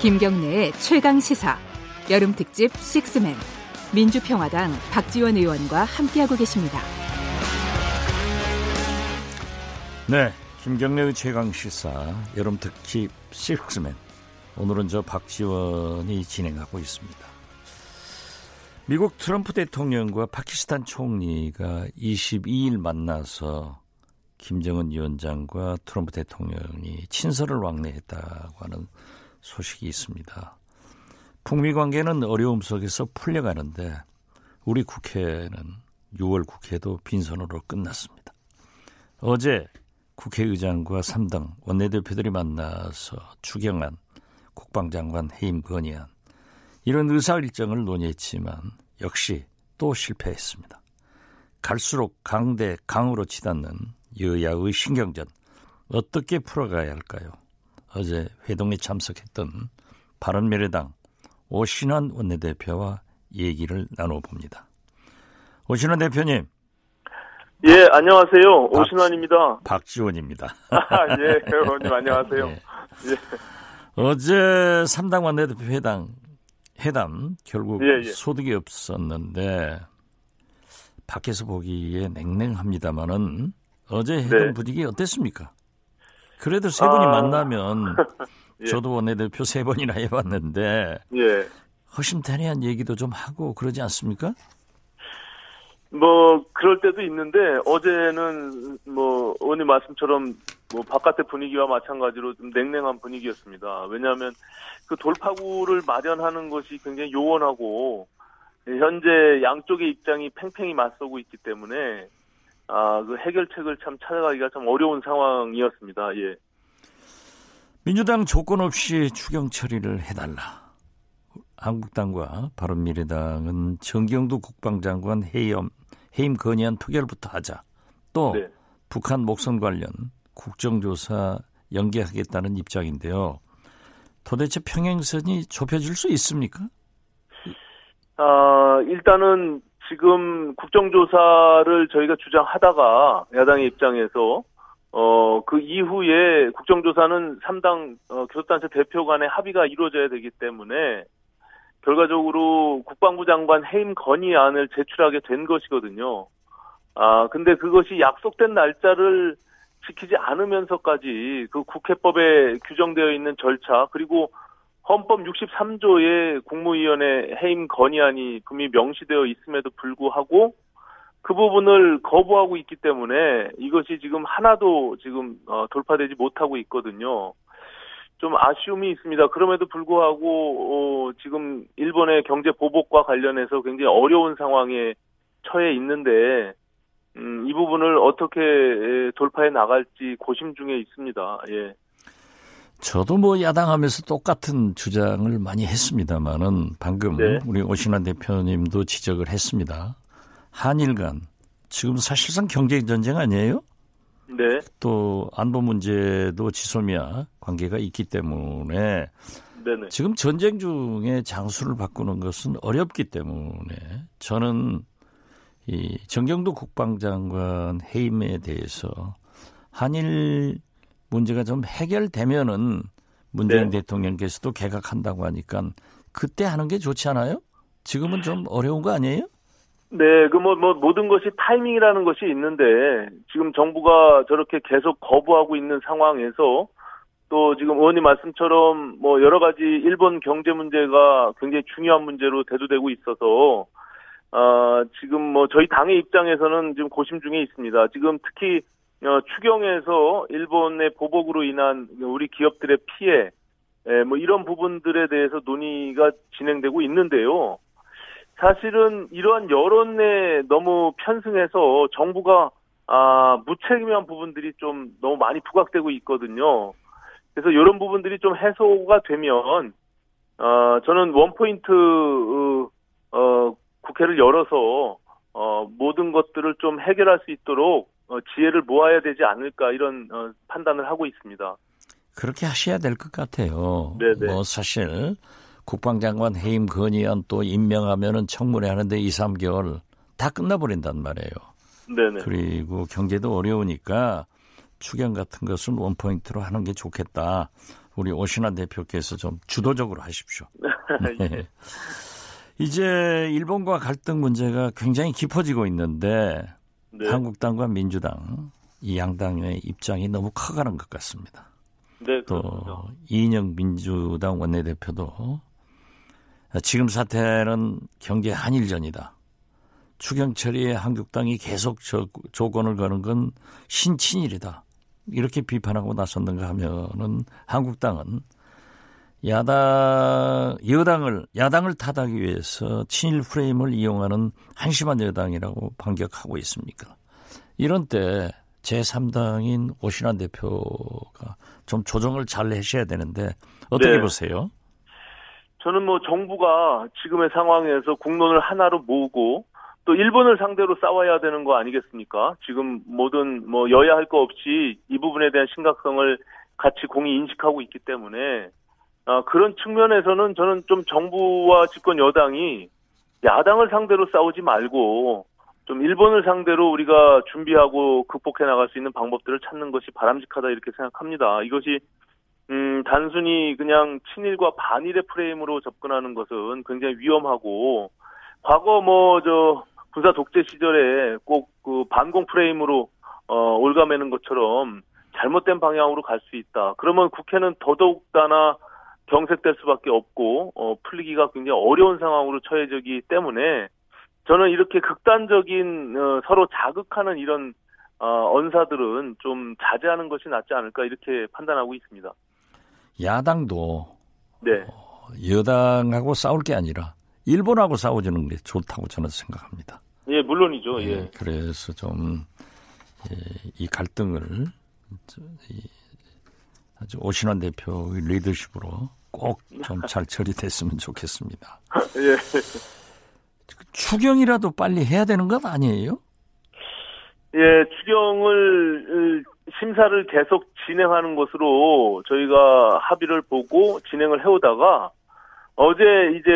김경래의 최강 시사 여름 특집 식스맨 민주평화당 박지원 의원과 함께하고 계십니다. 네, 김경래의 최강 시사 여름 특집 식스맨 오늘은 저 박지원이 진행하고 있습니다. 미국 트럼프 대통령과 파키스탄 총리가 22일 만나서 김정은 위원장과 트럼프 대통령이 친서를 왕래했다고 하는 소식이 있습니다. 북미 관계는 어려움 속에서 풀려가는데 우리 국회는 6월 국회도 빈손으로 끝났습니다. 어제 국회의장과 3당 원내대표들이 만나서 추경안, 국방장관 해임 건의안 이런 의사일정을 논의했지만 역시 또 실패했습니다. 갈수록 강대 강으로 치닫는 여야의 신경전 어떻게 풀어가야 할까요? 어제 회동에 참석했던 바른미래당 오신환 원내대표와 얘기를 나눠봅니다. 오신환 대표님. 예, 안녕하세요. 박, 오신환입니다. 박지원입니다. 아, 예, 의원님 안녕하세요. 예. 예. 어제 3당 원내대표 회당 회담 결국 예, 예. 소득이 없었는데 밖에서 보기에 냉랭합니다만은 어제 회담 네. 분위기 어땠습니까? 그래도 세 분이 아... 만나면 예. 저도 원내대표 세 번이나 해봤는데 예. 허심탄회한 얘기도 좀 하고 그러지 않습니까? 뭐 그럴 때도 있는데 어제는 뭐 의원님 말씀처럼 뭐 바깥의 분위기와 마찬가지로 좀 냉랭한 분위기였습니다. 왜냐하면 그 돌파구를 마련하는 것이 굉장히 요원하고 현재 양쪽의 입장이 팽팽히 맞서고 있기 때문에 아, 그 해결책을 참 찾아가기가 좀 어려운 상황이었습니다. 예. 민주당 조건 없이 추경 처리를 해달라. 한국당과 바른미래당은 정경두 국방장관 해임, 해임 건의안 투결부터 하자. 또 네. 북한 목선 관련 국정조사 연계하겠다는 입장인데요. 도대체 평행선이 좁혀질 수 있습니까? 아, 일단은 지금 국정조사를 저희가 주장하다가 야당의 입장에서 어, 그 이후에 국정조사는 3당 어, 교섭단체 대표 간의 합의가 이루어져야 되기 때문에 결과적으로 국방부 장관 해임 건의안을 제출하게 된 것이거든요. 아, 근데 그것이 약속된 날짜를 지키지 않으면서까지 그 국회법에 규정되어 있는 절차 그리고 헌법 63조의 국무위원회 해임 건의안이 분명히 명시되어 있음에도 불구하고 그 부분을 거부하고 있기 때문에 이것이 지금 하나도 지금 어, 돌파되지 못하고 있거든요. 좀 아쉬움이 있습니다. 그럼에도 불구하고 어, 지금 일본의 경제 보복과 관련해서 굉장히 어려운 상황에 처해 있는데 음, 이 부분을 어떻게 돌파해 나갈지 고심 중에 있습니다. 예. 저도 뭐 야당하면서 똑같은 주장을 많이 했습니다만은 방금 네. 우리 오신환 대표님도 지적을 했습니다. 한일 간 지금 사실상 경제 전쟁 아니에요? 네. 또 안보 문제도 지소미아 관계가 있기 때문에 네네. 지금 전쟁 중에 장수를 바꾸는 것은 어렵기 때문에 저는 이 정경도 국방장관 해임에 대해서 한일 문제가 좀 해결되면은 문재인 네. 대통령께서도 개각한다고 하니까 그때 하는 게 좋지 않아요? 지금은 좀 어려운 거 아니에요? 네, 그 뭐, 뭐, 모든 것이 타이밍이라는 것이 있는데, 지금 정부가 저렇게 계속 거부하고 있는 상황에서, 또 지금 의원님 말씀처럼 뭐 여러 가지 일본 경제 문제가 굉장히 중요한 문제로 대두되고 있어서, 어, 지금 뭐 저희 당의 입장에서는 지금 고심 중에 있습니다. 지금 특히 어, 추경에서 일본의 보복으로 인한 우리 기업들의 피해, 예, 뭐 이런 부분들에 대해서 논의가 진행되고 있는데요. 사실은 이러한 여론에 너무 편승해서 정부가 아, 무책임한 부분들이 좀 너무 많이 부각되고 있거든요. 그래서 이런 부분들이 좀 해소가 되면 어, 저는 원포인트 어, 어, 국회를 열어서 어, 모든 것들을 좀 해결할 수 있도록 어, 지혜를 모아야 되지 않을까 이런 어, 판단을 하고 있습니다. 그렇게 하셔야 될 것 같아요. 네네. 뭐 사실 국방장관 해임 건의안 또 임명하면은 청문회 하는데 2, 3개월 다 끝나버린단 말이에요. 네네. 그리고 경제도 어려우니까 추경 같은 것은 원포인트로 하는 게 좋겠다. 우리 오신환 대표께서 좀 주도적으로 하십시오. 네. 이제 일본과 갈등 문제가 굉장히 깊어지고 있는데 네. 한국당과 민주당 이 양당의 입장이 너무 커가는 것 같습니다. 네, 또. 이인영 민주당 원내대표도 지금 사태는 경제 한일전이다. 추경처리에 한국당이 계속 저, 조건을 거는 건 신친일이다. 이렇게 비판하고 나섰는가 하면은 한국당은 야당 여당을 야당을 타다기 위해서 친일 프레임을 이용하는 한심한 여당이라고 반격하고 있습니까? 이런 때 제3당인 오신환 대표가 좀 조정을 잘 하셔야 되는데 어떻게 네. 보세요? 저는 뭐 정부가 지금의 상황에서 국론을 하나로 모으고 또 일본을 상대로 싸워야 되는 거 아니겠습니까? 지금 모든 뭐 여야 할 거 없이 이 부분에 대한 심각성을 같이 공히 인식하고 있기 때문에 아, 그런 측면에서는 저는 좀 정부와 집권 여당이 야당을 상대로 싸우지 말고 좀 일본을 상대로 우리가 준비하고 극복해 나갈 수 있는 방법들을 찾는 것이 바람직하다 이렇게 생각합니다. 이것이 음, 단순히 그냥 친일과 반일의 프레임으로 접근하는 것은 굉장히 위험하고 과거 뭐 저 군사 독재 시절에 꼭 그 반공 프레임으로 어 올가매는 것처럼 잘못된 방향으로 갈 수 있다. 그러면 국회는 더더욱 다나 경색될 수밖에 없고 어, 풀리기가 굉장히 어려운 상황으로 처해지기 때문에 저는 이렇게 극단적인 어, 서로 자극하는 이런 어, 언사들은 좀 자제하는 것이 낫지 않을까 이렇게 판단하고 있습니다. 야당도 네. 어, 여당하고 싸울 게 아니라 일본하고 싸워주는 게 좋다고 저는 생각합니다. 예, 물론이죠. 예. 예 그래서 좀이 예, 갈등을 이, 아주 오신환 대표의 리더십으로 꼭 좀 잘 처리됐으면 좋겠습니다. 예. 추경이라도 빨리 해야 되는 것 아니에요? 예, 추경을 심사를 계속 진행하는 것으로 저희가 합의를 보고 진행을 해오다가 어제 이제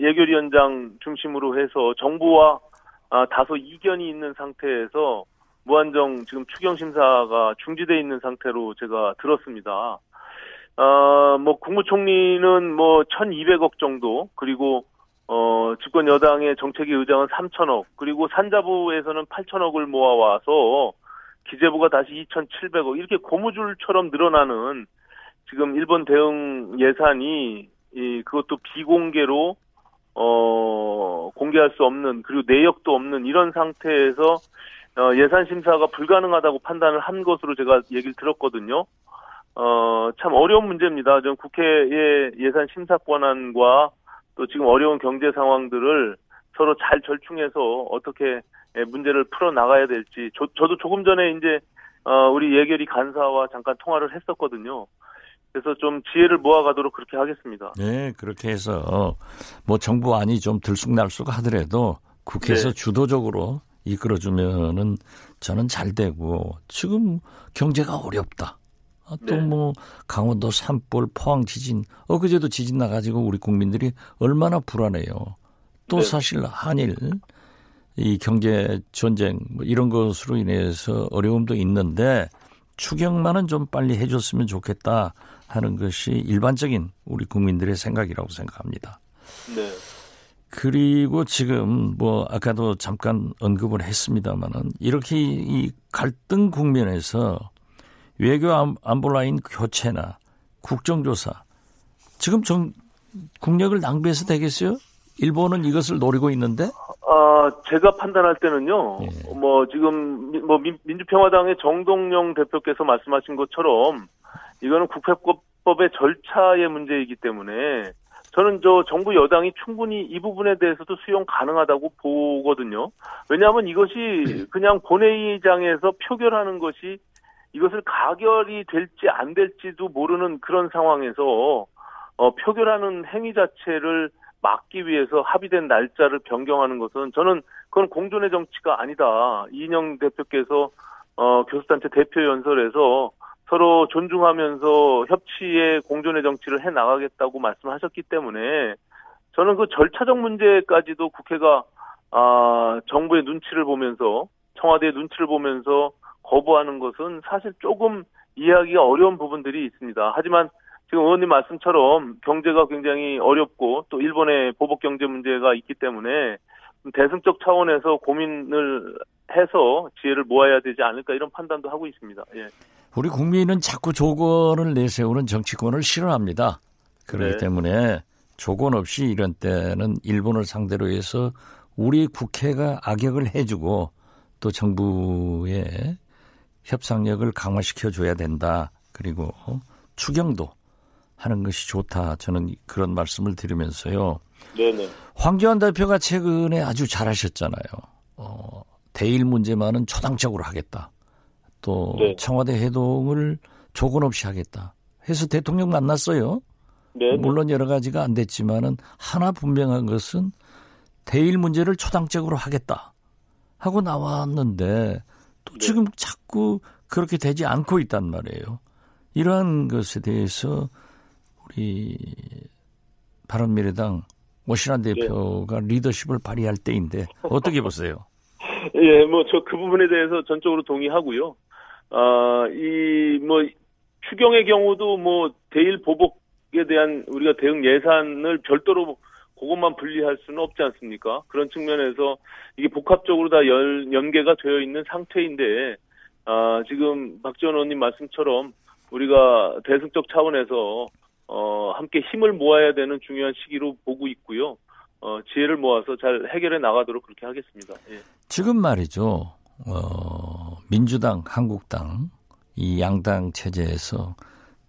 예결위원장 중심으로 해서 정부와 아, 다소 이견이 있는 상태에서 무한정 지금 추경 심사가 중지돼 있는 상태로 제가 들었습니다. 어, 뭐 국무총리는 뭐 1,200억 정도 그리고 어, 집권 여당의 정책위 의장은 3천억, 그리고 산자부에서는 8천억을 모아와서 기재부가 다시 2,700억, 이렇게 고무줄처럼 늘어나는 지금 일본 대응 예산이, 이, 그것도 비공개로, 어, 공개할 수 없는, 그리고 내역도 없는 이런 상태에서, 어, 예산 심사가 불가능하다고 판단을 한 것으로 제가 얘기를 들었거든요. 어, 참 어려운 문제입니다. 좀 국회의 예산 심사 권한과 또 지금 어려운 경제 상황들을 서로 잘 절충해서 어떻게 예, 문제를 풀어 나가야 될지 저, 저도 조금 전에 이제 어, 우리 예결위 간사와 잠깐 통화를 했었거든요. 그래서 좀 지혜를 모아가도록 그렇게 하겠습니다. 네, 그렇게 해서 뭐 정부안이 좀 들쑥날쑥 하더라도 국회에서 네. 주도적으로 이끌어주면은 저는 잘 되고 지금 경제가 어렵다. 아, 또뭐 네. 강원도 산불, 포항 지진, 엊그제도 지진 나가지고 우리 국민들이 얼마나 불안해요. 또 네. 사실 한일 이 경제 전쟁 뭐 이런 것으로 인해서 어려움도 있는데 추경만은 좀 빨리 해줬으면 좋겠다 하는 것이 일반적인 우리 국민들의 생각이라고 생각합니다. 네. 그리고 지금 뭐 아까도 잠깐 언급을 했습니다마는 이렇게 이 갈등 국면에서 외교 안보라인 교체나 국정조사 지금 정, 국력을 낭비해서 되겠어요? 일본은 이것을 노리고 있는데? 아, 제가 판단할 때는요. 예. 뭐 지금 뭐 민주평화당의 정동영 대표께서 말씀하신 것처럼 이거는 국회법의 절차의 문제이기 때문에 저는 저 정부 여당이 충분히 이 부분에 대해서도 수용 가능하다고 보거든요. 왜냐하면 이것이 예. 그냥 본회의장에서 표결하는 것이 이것을 가결이 될지 안 될지도 모르는 그런 상황에서 어, 표결하는 행위 자체를 막기 위해서 합의된 날짜를 변경하는 것은 저는 그건 공존의 정치가 아니다. 이인영 대표께서 어, 교수단체 대표 연설에서 서로 존중하면서 협치의 공존의 정치를 해 나가겠다고 말씀하셨기 때문에 저는 그 절차적 문제까지도 국회가 아, 정부의 눈치를 보면서 청와대의 눈치를 보면서 거부하는 것은 사실 조금 이해하기가 어려운 부분들이 있습니다. 하지만 지금 의원님 말씀처럼 경제가 굉장히 어렵고 또 일본의 보복 경제 문제가 있기 때문에 대승적 차원에서 고민을 해서 지혜를 모아야 되지 않을까 이런 판단도 하고 있습니다. 예. 우리 국민은 자꾸 조건을 내세우는 정치권을 싫어합니다. 그렇기 네. 때문에 조건 없이 이런 때는 일본을 상대로 해서 우리 국회가 악역을 해주고 또 정부의 협상력을 강화시켜 줘야 된다. 그리고 추경도 하는 것이 좋다. 저는 그런 말씀을 드리면서요. 네네. 황교안 대표가 최근에 아주 잘하셨잖아요. 어, 대일 문제만은 초당적으로 하겠다. 또 네. 청와대 회동을 조건 없이 하겠다. 해서 대통령 만났어요. 네. 물론 여러 가지가 안 됐지만은 하나 분명한 것은 대일 문제를 초당적으로 하겠다 하고 나왔는데 또 네. 지금 자꾸 그렇게 되지 않고 있단 말이에요. 이러한 것에 대해서 우리 바른미래당 오신환 네. 대표가 네. 리더십을 발휘할 때인데 어떻게 보세요? 예, 뭐 저 그 부분에 대해서 전적으로 동의하고요. 아, 이 뭐 추경의 경우도 뭐 대일 보복에 대한 우리가 대응 예산을 별도로 그것만 분리할 수는 없지 않습니까? 그런 측면에서 이게 복합적으로 다 연, 연계가 되어 있는 상태인데 아, 지금 박지원 의원님 말씀처럼 우리가 대승적 차원에서 어, 함께 힘을 모아야 되는 중요한 시기로 보고 있고요. 어, 지혜를 모아서 잘 해결해 나가도록 그렇게 하겠습니다. 예. 지금 말이죠. 어, 민주당, 한국당 이 양당 체제에서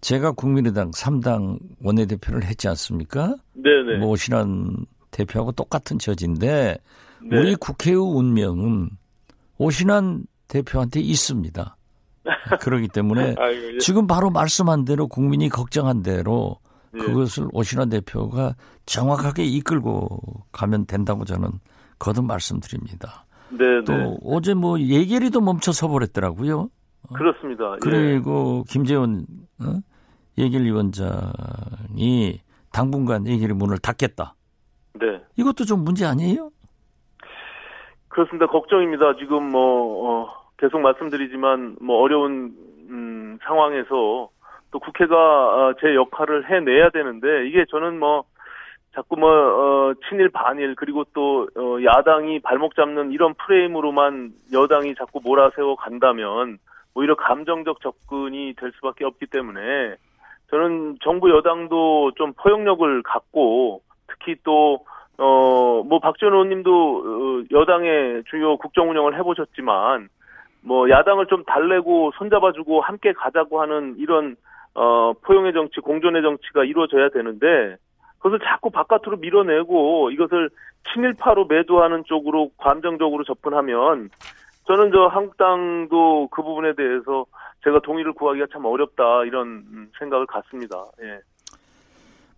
제가 국민의당 3당 원내대표를 했지 않습니까? 네네. 뭐 오신환 대표하고 똑같은 처지인데 네. 우리 국회의 운명은 오신환 대표한테 있습니다. 그러기 때문에 아이고, 예. 지금 바로 말씀한 대로 국민이 걱정한 대로 예. 그것을 오신환 대표가 정확하게 이끌고 가면 된다고 저는 거듭 말씀드립니다. 네, 또 네. 어제 뭐 예결위도 멈춰 서 버렸더라고요. 그렇습니다. 예. 그리고 예. 김재원 어? 예결위원장이 당분간 예결위 문을 닫겠다. 네. 이것도 좀 문제 아니에요? 그렇습니다. 걱정입니다. 지금 뭐 어, 계속 말씀드리지만 뭐 어려운 음, 상황에서 또 국회가 어, 제 역할을 해내야 되는데 이게 저는 뭐 자꾸 뭐 어, 친일 반일 그리고 또 어, 야당이 발목 잡는 이런 프레임으로만 여당이 자꾸 몰아세워 간다면 오히려 감정적 접근이 될 수밖에 없기 때문에 저는 정부 여당도 좀 포용력을 갖고 특히 또 어, 뭐, 박지원 의원님도, 어, 여당의 주요 국정 운영을 해보셨지만, 뭐 야당을 좀 달래고 손잡아주고 함께 가자고 하는 이런 어 포용의 정치, 공존의 정치가 이루어져야 되는데 그것을 자꾸 바깥으로 밀어내고 이것을 친일파로 매도하는 쪽으로 감정적으로 접근하면 저는 저 한국당도 그 부분에 대해서 제가 동의를 구하기가 참 어렵다 이런 생각을 갖습니다. 예.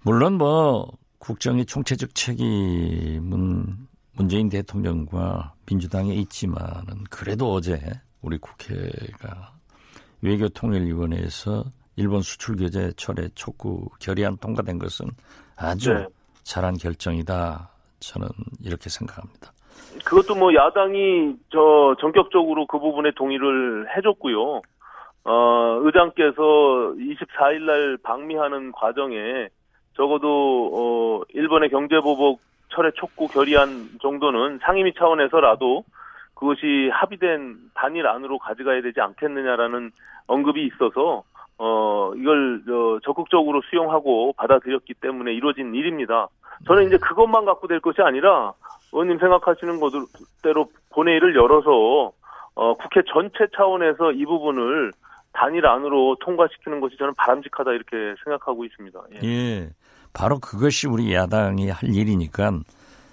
물론 뭐 국정의 총체적 책임은 문재인 대통령과 민주당에 있지만은 그래도 어제 우리 국회가 외교통일위원회에서 일본 수출 규제 철회 촉구 결의안 통과된 것은 아주 네. 잘한 결정이다. 저는 이렇게 생각합니다. 그것도 뭐 야당이 저 전격적으로 그 부분에 동의를 해줬고요. 어, 의장께서 24일 날 방미하는 과정에 적어도 어, 일본의 경제보복 철회 촉구 결의안 정도는 상임위 차원에서라도 그것이 합의된 단일 안으로 가져가야 되지 않겠느냐라는 언급이 있어서 어 이걸 어, 적극적으로 수용하고 받아들였기 때문에 이루어진 일입니다. 저는 이제 그것만 갖고 될 것이 아니라 의원님 생각하시는 것대로 본회의를 열어서 어 국회 전체 차원에서 이 부분을 단일 안으로 통과시키는 것이 저는 바람직하다 이렇게 생각하고 있습니다. 예. 예. 바로 그것이 우리 야당이 할 일이니까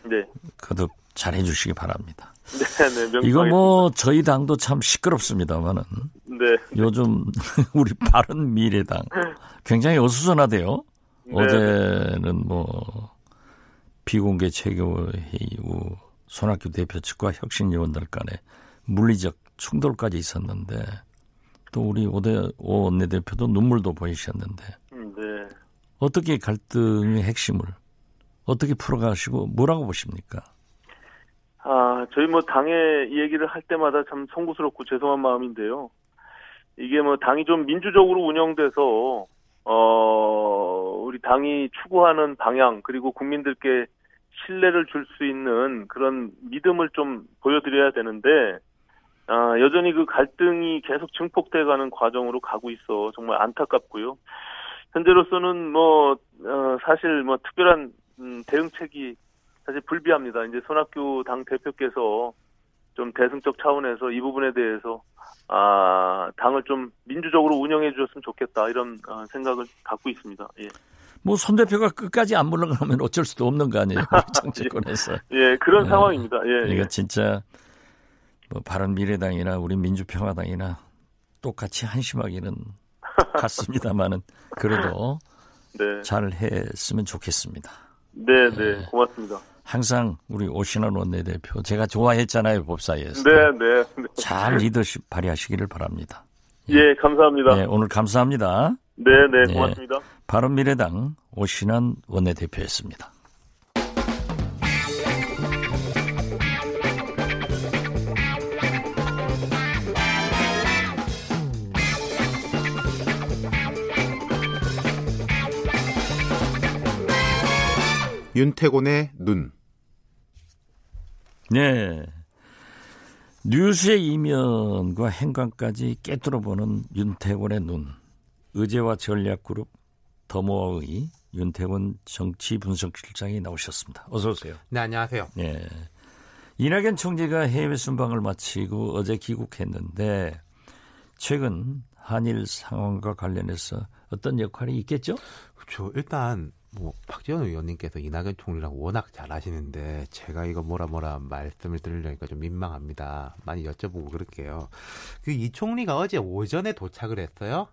네. 거듭 잘 해 주시기 바랍니다. 네, 네, 이거 뭐 저희 당도 참 시끄럽습니다만은 네. 요즘 우리 바른 미래당 굉장히 어수선하대요. 네. 어제는 뭐 비공개 후 손학규 대표 측과 혁신 의원들 간에 물리적 충돌까지 있었는데 또 우리 오대 오 원내대표도 눈물도 보이셨는데 네. 어떻게 갈등의 핵심을 어떻게 풀어가시고 뭐라고 보십니까? 아, 저희 뭐 당의 얘기를 할 때마다 참 송구스럽고 죄송한 마음인데요. 이게 뭐 당이 좀 민주적으로 운영돼서 어 우리 당이 추구하는 방향 그리고 국민들께 신뢰를 줄 수 있는 그런 믿음을 좀 보여드려야 되는데 아, 여전히 그 갈등이 계속 증폭돼가는 과정으로 가고 있어 정말 안타깝고요. 현재로서는 뭐 어, 사실 뭐 특별한 음, 대응책이 사실 불비합니다. 이제 손학규 당 대표께서 좀 대승적 차원에서 이 부분에 대해서 아 당을 좀 민주적으로 운영해 주셨으면 좋겠다 이런 어, 생각을 갖고 있습니다. 예. 뭐손 대표가 끝까지 안 물러가면 어쩔 수도 없는 거 아니에요 정치권에서. 예, 그런 예. 상황입니다. 예, 이거 예. 진짜 뭐 바른 미래당이나 우리 민주평화당이나 똑같이 한심하기는 같습니다만은 그래도 네. 잘 했으면 좋겠습니다. 네, 네, 네. 고맙습니다. 항상 우리 오신환 원내대표 제가 좋아했잖아요 법사위에서. 네, 네, 네. 잘 리더십 발휘하시기를 바랍니다. 예, 감사합니다. 네, 오늘 감사합니다. 네, 네, 고맙습니다. 네, 바른미래당 오신환 원내대표였습니다. 윤태곤의 눈. 네. 뉴스의 이면과 행간까지 깨뚫어보는 윤태곤의 눈. 의제와 전략그룹 더모아의 윤태곤 정치 분석실장이 나오셨습니다. 어서 오세요. 네, 안녕하세요. 네. 이낙연 총재가 해외 순방을 마치고 어제 귀국했는데 최근 한일 상황과 관련해서 어떤 역할이 있겠죠? 그렇죠. 일단 뭐 박지원 의원님께서 이낙연 총리랑 워낙 잘 아시는데 제가 이거 뭐라 뭐라 말씀을 드리려니까 좀 민망합니다. 많이 여쭤보고 그럴게요. 그 이 총리가 어제 오전에 도착을 했어요.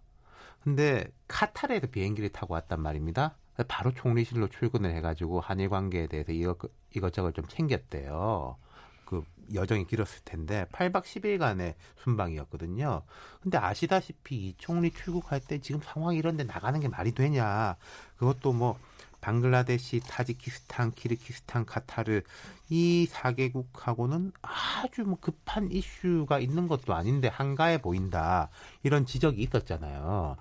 근데 카타르에서 비행기를 타고 왔단 말입니다. 바로 총리실로 출근을 해가지고 한일 관계에 대해서 이것, 이것저것 좀 챙겼대요. 그 여정이 길었을 텐데 8박 10일간의 순방이었거든요. 근데 아시다시피 이 총리 출국할 때 지금 상황이 이런데 나가는 게 말이 되냐. 그것도 뭐 방글라데시, 타지키스탄, 키르키스탄, 카타르 이 4개국하고는 아주 뭐 급한 이슈가 있는 것도 아닌데 한가해 보인다. 이런 지적이 있었잖아요.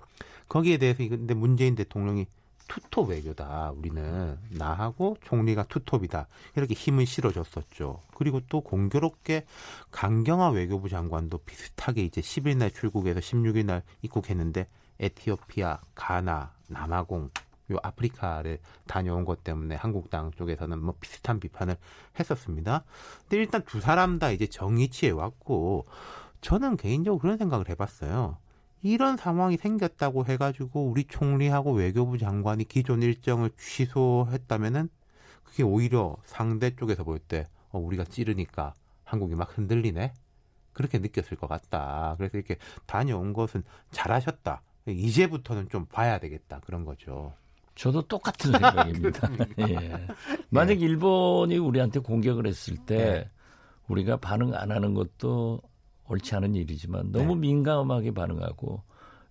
거기에 대해서 근데 문재인 대통령이 투톱 외교다. 우리는 나하고 총리가 투톱이다. 이렇게 힘을 실어줬었죠. 그리고 또 공교롭게 강경화 외교부 장관도 비슷하게 이제 10일 날 출국해서 16일 날 입국했는데 에티오피아, 가나, 남아공 요 아프리카를 다녀온 것 때문에 한국당 쪽에서는 뭐 비슷한 비판을 했었습니다. 근데 일단 두 사람 다 이제 정의치에 왔고 저는 개인적으로 그런 생각을 해봤어요. 이런 상황이 생겼다고 해가지고 우리 총리하고 외교부 장관이 기존 일정을 취소했다면은 그게 오히려 상대 쪽에서 볼 때 어, 우리가 찌르니까 한국이 막 흔들리네 그렇게 느꼈을 것 같다. 그래서 이렇게 다녀온 것은 잘하셨다. 이제부터는 좀 봐야 되겠다 그런 거죠. 저도 똑같은 생각입니다. 예. 만약 예. 일본이 우리한테 공격을 했을 때 네. 우리가 반응 안 하는 것도 옳지 않은 일이지만 너무 네. 민감하게 반응하고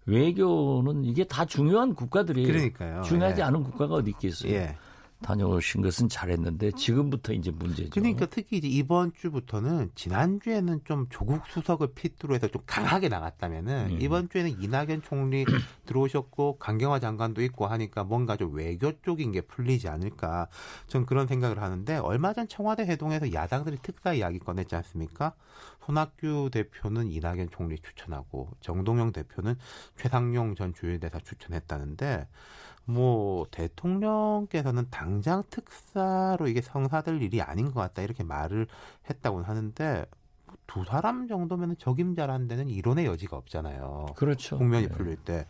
외교는 이게 다 중요한 국가들이에요. 그러니까요. 중요하지 예. 않은 국가가 어디 있겠어요. 예. 다녀오신 것은 잘했는데 지금부터 이제 문제죠. 그러니까 특히 이제 이번 주부터는 지난주에는 좀 조국 수석을 필두로 해서 좀 강하게 나갔다면은 음. 이번 주에는 이낙연 총리 들어오셨고 강경화 장관도 있고 하니까 뭔가 좀 외교 쪽인 게 풀리지 않을까 좀 그런 생각을 하는데 얼마 전 청와대 회동에서 야당들이 특사 이야기 꺼냈지 않습니까? 손학규 대표는 이낙연 총리 추천하고 정동영 대표는 최상용 전 주일대사 추천했다는데 뭐 대통령께서는 당장 특사로 이게 성사될 일이 아닌 것 같다 이렇게 말을 했다고 하는데 두 사람 정도면 적임자라는 데는 이론의 여지가 없잖아요. 그렇죠. 국면이 네. 풀릴 때.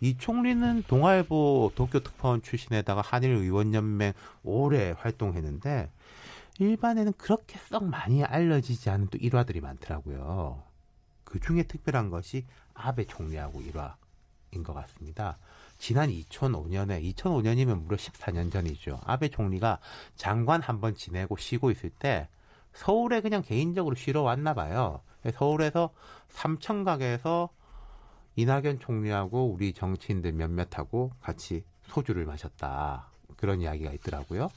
이 총리는 동아일보 도쿄 특파원 출신에다가 한일 의원연맹 오래 활동했는데 일반에는 그렇게 썩 많이 알려지지 않은 또 일화들이 많더라고요. 그 중에 특별한 것이 아베 총리하고 일화인 것 같습니다. 지난 2005년에 2005년이면 무려 14년 전이죠. 아베 총리가 장관 한 번 지내고 쉬고 있을 때 서울에 그냥 개인적으로 쉬러 왔나 봐요. 서울에서 삼천각에서 이낙연 총리하고 우리 정치인들 몇몇하고 같이 소주를 마셨다. 그런 이야기가 있더라고요.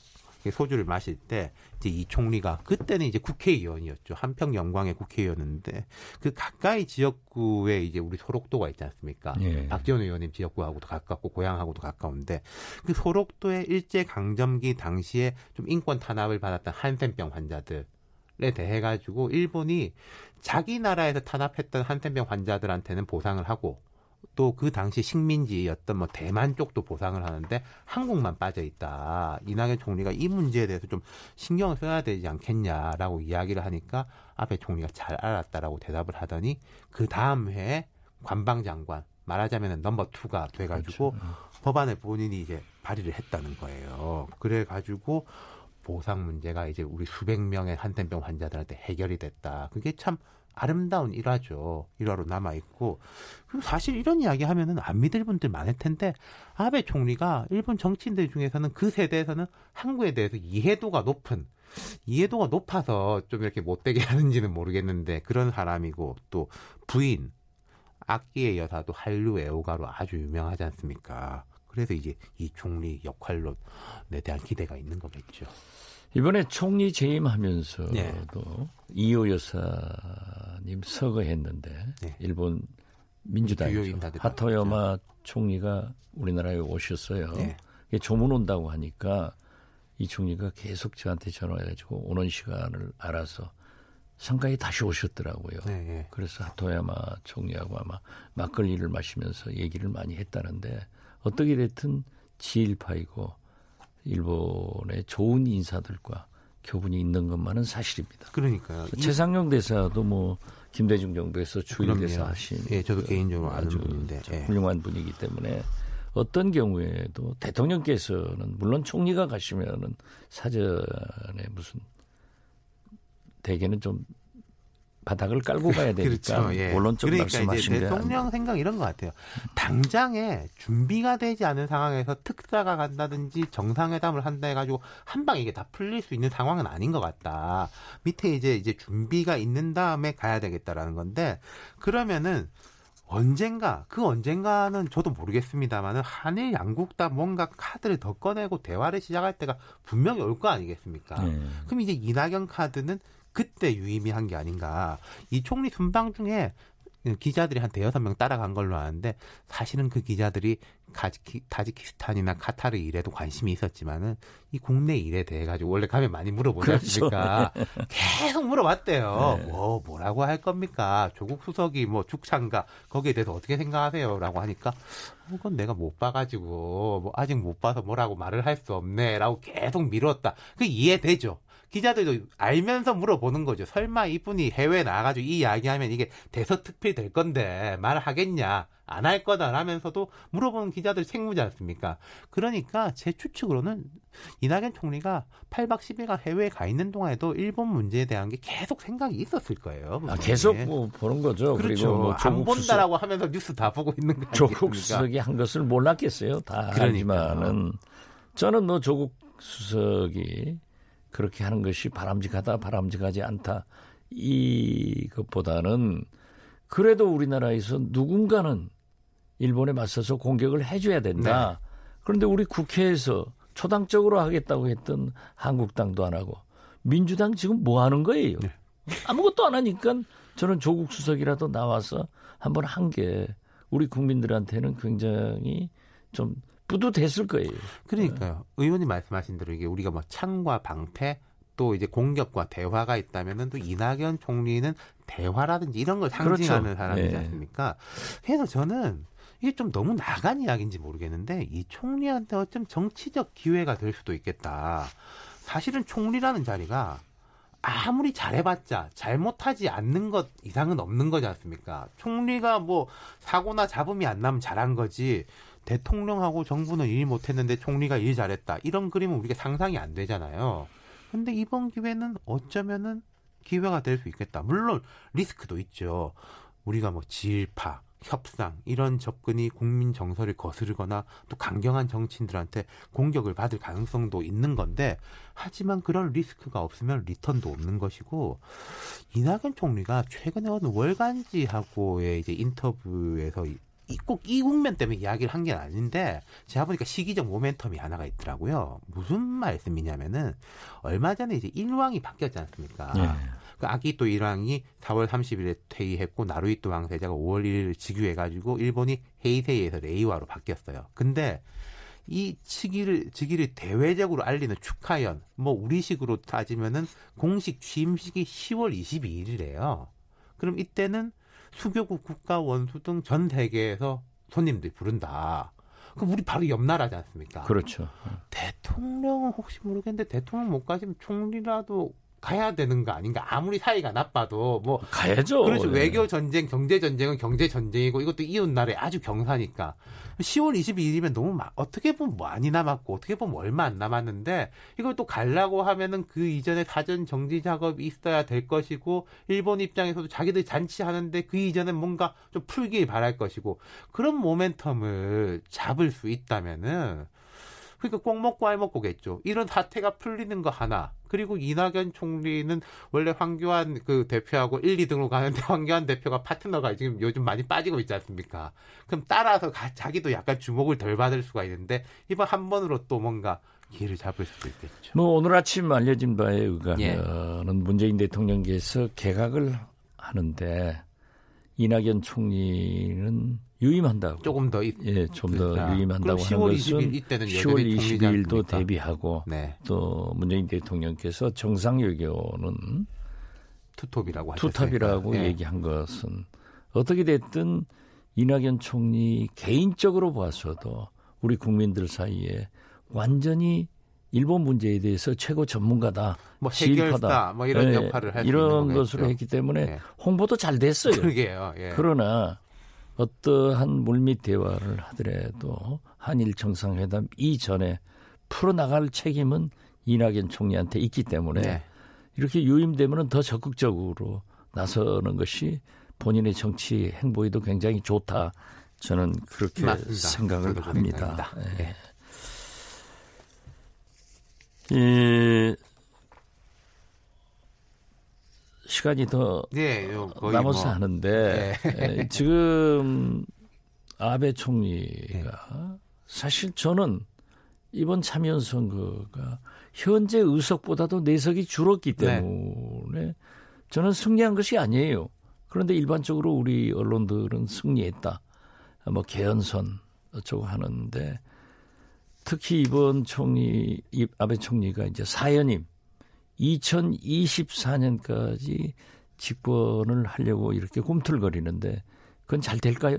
소주를 마실 때 이제 이 총리가 그때는 이제 국회의원이었죠. 한평 영광의 국회의원인데 그 가까이 지역구에 이제 우리 소록도가 있지 않습니까? 예. 박지원 의원님 지역구하고도 가깝고 고향하고도 가까운데 그 소록도의 일제 강점기 당시에 좀 인권 탄압을 받았던 한센병 환자들 에 대해 가지고 일본이 자기 나라에서 탄압했던 한센병 환자들한테는 보상을 하고 또 그 당시 식민지였던 뭐 대만 쪽도 보상을 하는데 한국만 빠져 있다. 이낙연 총리가 이 문제에 대해서 좀 신경을 써야 되지 않겠냐라고 이야기를 하니까 아베 총리가 잘 알았다라고 대답을 하더니 그 다음 해에 관방장관 말하자면 넘버 투가 돼가지고 그렇죠. 법안을 본인이 이제 발의를 했다는 거예요. 그래가지고 보상 문제가 이제 우리 수백 명의 한센병 환자들한테 해결이 됐다. 그게 참 아름다운 일화죠. 일화로 남아 있고 사실 이런 이야기 하면은 안 믿을 분들 많을 텐데 아베 총리가 일본 정치인들 중에서는 그 세대에서는 한국에 대해서 이해도가 높은 이해도가 높아서 좀 이렇게 못되게 하는지는 모르겠는데 그런 사람이고 또 부인 악기의 여사도 한류 애호가로 아주 유명하지 않습니까? 그래서 이제 이 총리 역할론 에 대한 기대가 있는 거겠죠. 이번에 총리 재임하면서도 네. 이호 여사님 서거했는데 네. 일본 민주당 하토야마 네. 총리가 우리나라에 오셨어요. 네. 조문 온다고 하니까 이 총리가 계속 저한테 전화해가지고 오는 시간을 알아서 상가에 다시 오셨더라고요. 네, 네. 그래서 하토야마 총리하고 아마 막걸리를 마시면서 얘기를 많이 했다는데 어떻게 됐든 지일파이고 일본의 좋은 인사들과 교분이 있는 것만은 사실입니다. 그러니까요. 최상용 대사도 뭐 김대중 정부에서 주일 대사 하신 예, 저도 개인적으로 아는 분인데 예. 훌륭한 분이기 때문에 어떤 경우에도 대통령께서는 물론 총리가 가시면은 사전에 무슨 대개는 좀 바닥을 깔고 가야 되니까 그렇죠. 예. 원론적 그러니까 말씀하신 이제 대통령 생각 이런 것 같아요. 당장에 준비가 되지 않은 상황에서 특사가 간다든지 정상회담을 한다 해가지고 한 방에 이게 다 풀릴 수 있는 상황은 아닌 것 같다. 밑에 이제 이제 준비가 있는 다음에 가야 되겠다라는 건데 그러면은 언젠가 그 언젠가는 저도 모르겠습니다만은 한일 양국 다 뭔가 카드를 더 꺼내고 대화를 시작할 때가 분명히 올 거 아니겠습니까? 네. 그럼 이제 이낙연 카드는 그때 유의미한 게 아닌가. 이 총리 순방 중에 기자들이 한 대여섯 명 따라간 걸로 아는데 사실은 그 기자들이 가지키, 타지키스탄이나 카타르 일에도 관심이 있었지만은 이 국내 일에 대해 가지고 원래 가면 많이 물어보지 그렇죠. 않습니까? 네. 계속 물어봤대요. 네. 뭐 뭐라고 할 겁니까? 조국 수석이 뭐 축창가 거기에 대해서 어떻게 생각하세요?라고 하니까 어, 그건 내가 못 봐가지고 뭐 아직 못 봐서 뭐라고 말을 할 수 없네라고 계속 미뤘다. 그 이해되죠. 기자들도 알면서 물어보는 거죠. 설마 이분이 해외에 나가가지고 이 이야기하면 이게 대서특필 될 건데 말하겠냐? 안 할 거다라면서도 물어보는 기자들 책무지 않습니까? 그러니까 제 추측으로는 이낙연 총리가 8박 10일간 해외에 가 있는 동안에도 일본 문제에 대한 게 계속 생각이 있었을 거예요. 아, 계속 뭐 보는 거죠. 그렇죠. 그리고 뭐 안 본다라고 수석, 하면서 뉴스 다 보고 있는 거 조국 수석이 한 것을 몰랐겠어요. 다 그러니까요. 알지만은 저는 뭐 조국 수석이 그렇게 하는 것이 바람직하다, 바람직하지 않다. 이것보다는 그래도 우리나라에서 누군가는 일본에 맞서서 공격을 해줘야 된다. 네. 그런데 우리 국회에서 초당적으로 하겠다고 했던 한국당도 안 하고 민주당 지금 뭐 하는 거예요? 네. 아무것도 안 하니까 저는 조국 수석이라도 나와서 한번 한 게 우리 국민들한테는 굉장히 좀 뿌듯했을 거예요. 그러니까요. 의원님 말씀하신 대로 이게 우리가 뭐 창과 방패 또 이제 공격과 대화가 있다면은 또 이낙연 총리는 대화라든지 이런 걸 상징하는 그렇죠. 사람이지 네. 않습니까? 그래서 저는 이게 좀 너무 나간 이야기인지 모르겠는데 이 총리한테 어쩜 정치적 기회가 될 수도 있겠다. 사실은 총리라는 자리가 아무리 잘해봤자 잘못하지 않는 것 이상은 없는 거지 않습니까? 총리가 뭐 사고나 잡음이 안 나면 잘한 거지 대통령하고 정부는 일 못했는데 총리가 일 잘했다. 이런 그림은 우리가 상상이 안 되잖아요. 근데 이번 기회는 어쩌면은 기회가 될 수 있겠다. 물론 리스크도 있죠. 우리가 뭐 지일파, 협상 이런 접근이 국민 정서를 거스르거나 또 강경한 정치인들한테 공격을 받을 가능성도 있는 건데 하지만 그런 리스크가 없으면 리턴도 없는 것이고 이낙연 총리가 최근에 어느 월간지하고의 이제 인터뷰에서 꼭 이 국면 때문에 이야기를 한 게 아닌데 제가 보니까 시기적 모멘텀이 하나가 있더라고요. 무슨 말씀이냐면은 얼마 전에 이제 일왕이 바뀌었지 않습니까? 네. 그 아기또 일왕이 4월 30일에 퇴위했고 나루이또 왕세자가 5월 1일 즉위해가지고 일본이 헤이세이에서 레이와로 바뀌었어요. 근데 이 즉위를 즉위를 대외적으로 알리는 축하연 뭐 우리식으로 따지면은 공식 취임식이 10월 22일이래요. 그럼 이때는 수교국 국가 원수 등 전 세계에서 손님들이 부른다. 그럼 우리 바로 옆 나라지 않습니까? 그렇죠. 대통령은 혹시 모르겠는데 대통령 못 가시면 총리라도 가야 되는 거 아닌가? 아무리 사이가 나빠도 뭐 가야죠. 그렇죠. 네. 외교 전쟁, 경제 전쟁은 경제 전쟁이고 이것도 이웃 나라에 아주 경사니까 10월 22일이면 너무 마, 어떻게 보면 많이 남았고 어떻게 보면 얼마 안 남았는데 이걸 또 갈라고 하면은 그 이전에 사전 정지 작업이 있어야 될 것이고 일본 입장에서도 자기들 잔치하는데 그 이전에 뭔가 좀 풀길 바랄 것이고 그런 모멘텀을 잡을 수 있다면은 그러니까 꼭 먹고 알 먹고겠죠. 이런 사태가 풀리는 거 하나. 그리고 이낙연 총리는 원래 황교안 그 대표하고 1, 2등으로 가는데 황교안 대표가 파트너가 지금 요즘 많이 빠지고 있지 않습니까? 그럼 따라서 가, 자기도 약간 주목을 덜 받을 수가 있는데 이번 한 번으로 또 뭔가 기회를 잡을 수도 있겠죠. 뭐 오늘 아침 알려진 바에 의하면 예. 문재인 대통령께서 개각을 하는데 이낙연 총리는 유임한다고. 조금 더 예, 좀더 그러니까. 유임한다고 하는 것은 10월 20일도 대비하고 네. 또 문재인 대통령께서 정상 외교는 투톱이라고 투톱이라고 네. 얘기한 것은 어떻게 됐든 이낙연 총리 개인적으로 봐서도 우리 국민들 사이에 완전히 일본 문제에 대해서 최고 전문가다. 뭐 해결사 뭐 이런 네, 역할을 할 이런 것으로 했기 때문에 네. 홍보도 잘 됐어요. 그러게요. 예. 그러나 어떠한 물밑 대화를 하더라도 한일 정상회담 이전에 풀어나갈 책임은 이낙연 총리한테 있기 때문에 네. 이렇게 유임되면 더 적극적으로 나서는 것이 본인의 정치 행보에도 굉장히 좋다. 저는 그렇게 맞습니다. 생각을 합니다. 네. 이 시간이 더 네, 남아서 뭐. 하는데 네. 지금 아베 총리가 네. 사실 저는 이번 참여 선거가 현재 의석보다도 내석이 줄었기 네. 때문에 네. 저는 승리한 것이 아니에요. 그런데 일반적으로 우리 언론들은 승리했다. 뭐 개헌선 어쩌고 하는데 특히 이번 총리 아베 총리가 이제 사연임 2024년까지 집권을 하려고 이렇게 꿈틀거리는데 그건 잘 될까요?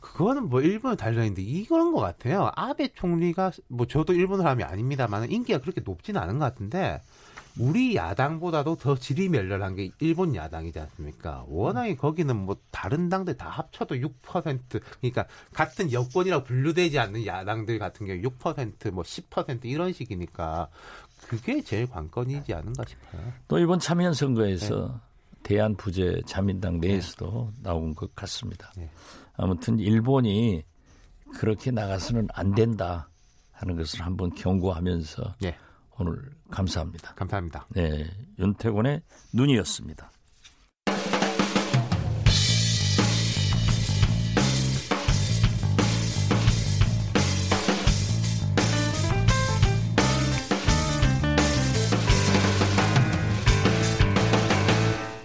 그거는 뭐 일본에 달려있는데 이거는 것 같아요. 아베 총리가 뭐 저도 일본 사람이 아닙니다만 인기가 그렇게 높지는 않은 것 같은데 우리 야당보다도 더 질이 멸렬한 게 일본 야당이지 않습니까? 워낙에 거기는 뭐 다른 당들 다 합쳐도 6% 그러니까 같은 여권이라고 분류되지 않는 야당들 같은 경우 6%뭐 10% 이런 식이니까 그게 제일 관건이지 않은가 싶어요. 또 이번 참여 선거에서 네. 대한 부재 자민당 내에서도 네. 나온 것 같습니다. 네. 아무튼 일본이 그렇게 나가서는 안 된다 하는 것을 한번 경고하면서 네. 오늘 감사합니다. 감사합니다. 네, 윤태곤의 눈이었습니다.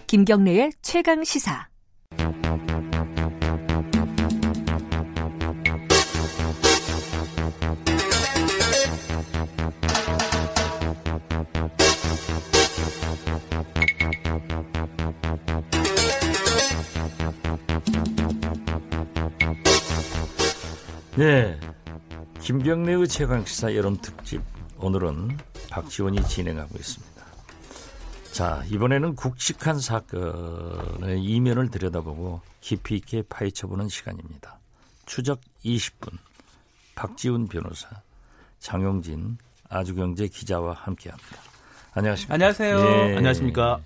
김경래의 최강 시사. 네. 김경래의 최강시사 여름 특집. 오늘은 박지원이 진행하고 있습니다. 자, 이번에는 굵직한 사건의 이면을 들여다보고 깊이 있게 파헤쳐보는 시간입니다. 추적 20분. 박지훈 변호사, 장용진 아주경제 기자와 함께합니다. 안녕하십니까? 안녕하세요. 예, 안녕하십니까?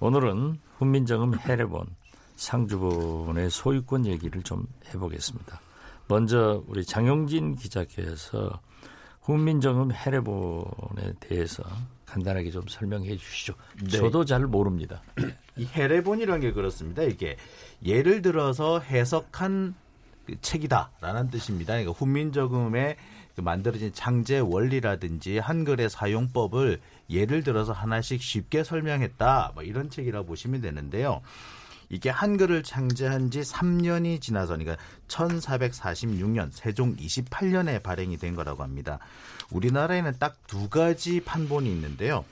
오늘은 훈민정음 해례본 상주본의 소유권 얘기를 좀 해보겠습니다. 먼저 우리 장용진 기자께서 훈민정음 해례본에 대해서 간단하게 좀 설명해 주시죠. 네. 저도 잘 모릅니다. 이 해례본이라는 게 그렇습니다. 이게 예를 들어서 해석한 그 책이다라는 뜻입니다. 그러니까 훈민정음에 그 만들어진 창제 원리라든지 한글의 사용법을 예를 들어서 하나씩 쉽게 설명했다. 뭐 이런 책이라고 보시면 되는데요. 이게 한글을 창제한 지 3년이 지나서 그러니까 1446년 세종 28년에 발행이 된 거라고 합니다. 우리나라에는 딱 두 가지 판본이 있는데요.